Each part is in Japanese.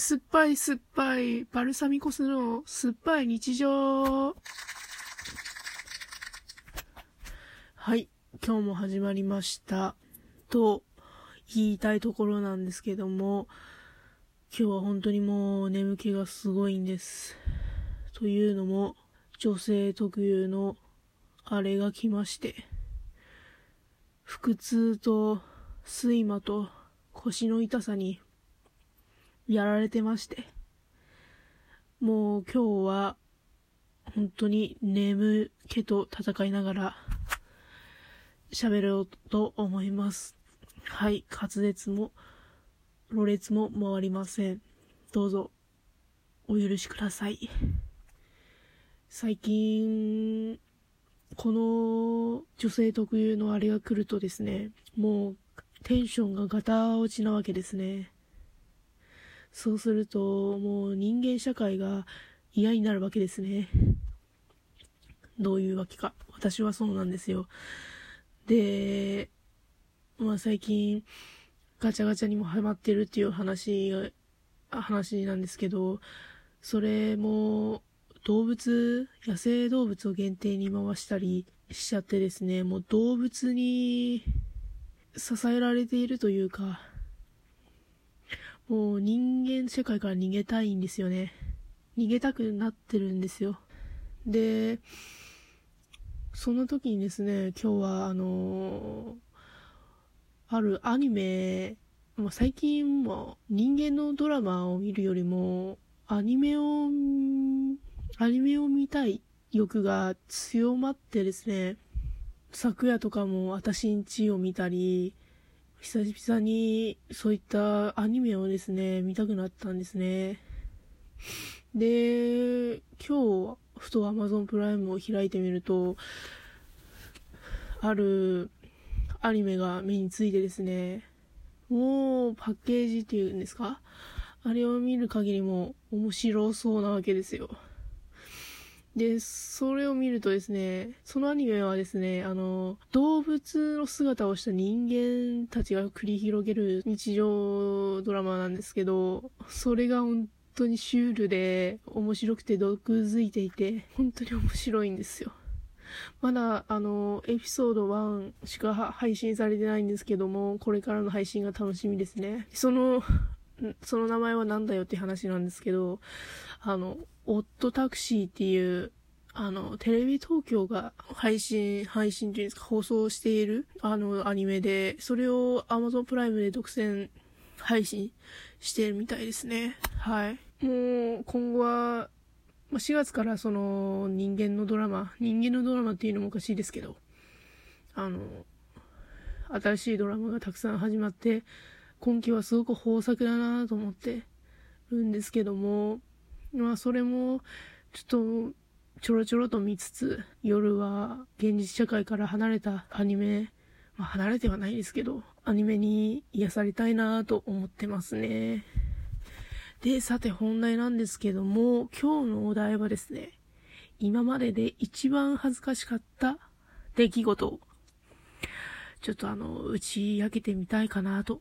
酸っぱい酸っぱい、バルサミコ酢の酸っぱい日常。はい、今日も始まりました。と言いたいところなんですけども、今日は本当にもう眠気がすごいんです。というのも、女性特有のあれが来まして、腹痛と睡魔と腰の痛さにやられてまして。もう今日は本当に眠気と戦いながら喋ろうと思います。はい、滑舌も、ろれつも回りません。どうぞ、お許しください。最近、この女性特有のあれが来るとですね、もうテンションがガタ落ちなわけですね。そうすると、もう人間社会が嫌になるわけですね。どういうわけか。私はそうなんですよ。で、まあ最近、ガチャガチャにもハマってるっていう話、話なんですけど、それも、動物、野生動物を限定に回したりしちゃってですね、もう動物に支えられているというか、もう人間社会から逃げたいんですよね。逃げたくなってるんですよ。で、その時にですね、今日はあのー、あるアニメ、まあ、最近も人間のドラマを見るよりも、アニメを、アニメを見たい欲が強まってですね、昨夜とかも私んちを見たり、久々にそういったアニメをですね、見たくなったんですね。で、今日、ふと Amazon プライムを開いてみると、あるアニメが目についてですね、もうパッケージっていうんですか？あれを見る限りも面白そうなわけですよ。で、それを見るとですね、そのアニメはですね、あの、動物の姿をした人間たちが繰り広げる日常ドラマなんですけど、それが本当にシュールで面白くて毒づいていて、本当に面白いんですよ。まだ、あの、エピソード1しか配信されてないんですけども、これからの配信が楽しみですね。その、その名前は何だよって話なんですけど、あの、オットタクシーっていう、あの、テレビ東京が配信、配信っていうんですか、放送している、あの、アニメで、それを Amazon プライムで独占配信しているみたいですね。はい。もう、今後は、ま4月からその、人間のドラマ、人間のドラマっていうのもおかしいですけど、あの、新しいドラマがたくさん始まって、今季はすごく豊作だなと思ってるんですけども、まあそれも、ちょっと、ちょろちょろと見つつ、夜は現実社会から離れたアニメ、まあ離れてはないですけど、アニメに癒されたいなと思ってますね。で、さて本題なんですけども、今日のお題はですね、今までで一番恥ずかしかった出来事ちょっとあの、打ち明けてみたいかなと、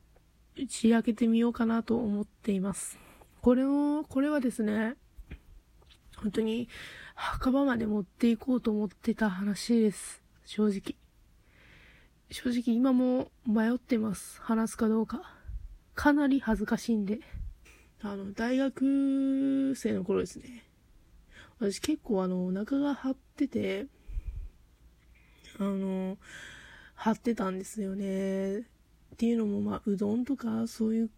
打ち明けてみようかなと思っています。これを、これはですね、本当に墓場まで持っていこうと思ってた話です。正直。正直今も迷ってます。話すかどうか。かなり恥ずかしいんで。あの、大学生の頃ですね。私結構あの、お腹が張ってて、あの、張ってたんですよね。っていうのもまあ、うどんとかそういう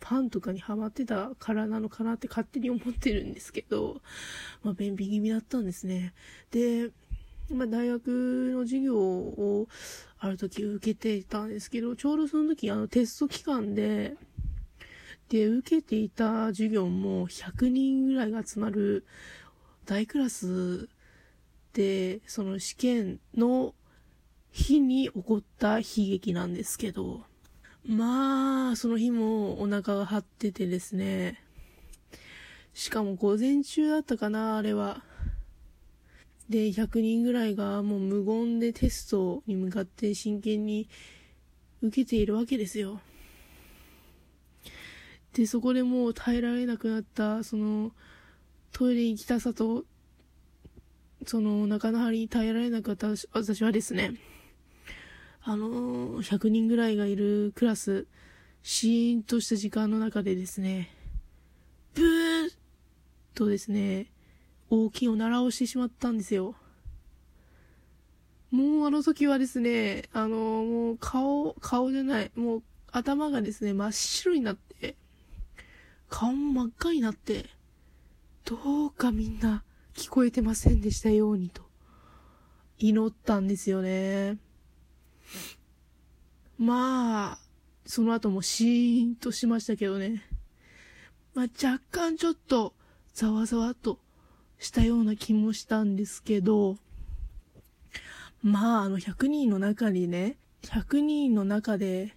パンとかにハマってたからなのかなって勝手に思ってるんですけど、まあ、便秘気味だったんですね。で、まあ、大学の授業をある時受けていたんですけど、ちょうどその時、あの、テスト期間で、で、受けていた授業も100人ぐらいが集まる大クラスで、その試験の日に起こった悲劇なんですけど、まあ、その日もお腹が張っててですね。しかも午前中だったかな、あれは。で、100人ぐらいがもう無言でテストに向かって真剣に受けているわけですよ。で、そこでもう耐えられなくなった、その、トイレに行きたさと、その、中の張りに耐えられなかった私はですね、あのー、100人ぐらいがいるクラス、シーンとした時間の中でですね、ブーとですね、大きいおならをしてしまったんですよ。もうあの時はですね、あのー、もう顔、顔じゃない、もう頭がですね、真っ白になって、顔も真っ赤になって、どうかみんな聞こえてませんでしたようにと、祈ったんですよね。まあ、その後もシーンとしましたけどね。まあ若干ちょっとざわざわとしたような気もしたんですけど、まああの100人の中にね、100人の中で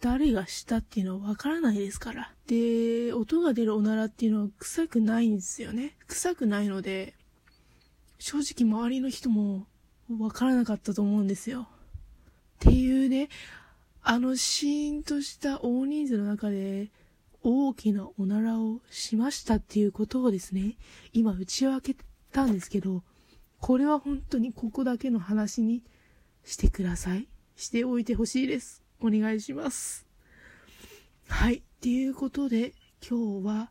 誰がしたっていうのはわからないですから。で、音が出るおならっていうのは臭くないんですよね。臭くないので、正直周りの人もわからなかったと思うんですよ。っていうね、あのシーンとした大人数の中で大きなおならをしましたっていうことをですね、今打ち明けたんですけど、これは本当にここだけの話にしてください。しておいてほしいです。お願いします。はい。っていうことで、今日は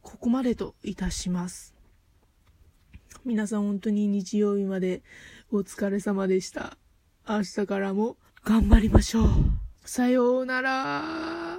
ここまでといたします。皆さん本当に日曜日までお疲れ様でした。明日からも頑張りましょう。さようなら。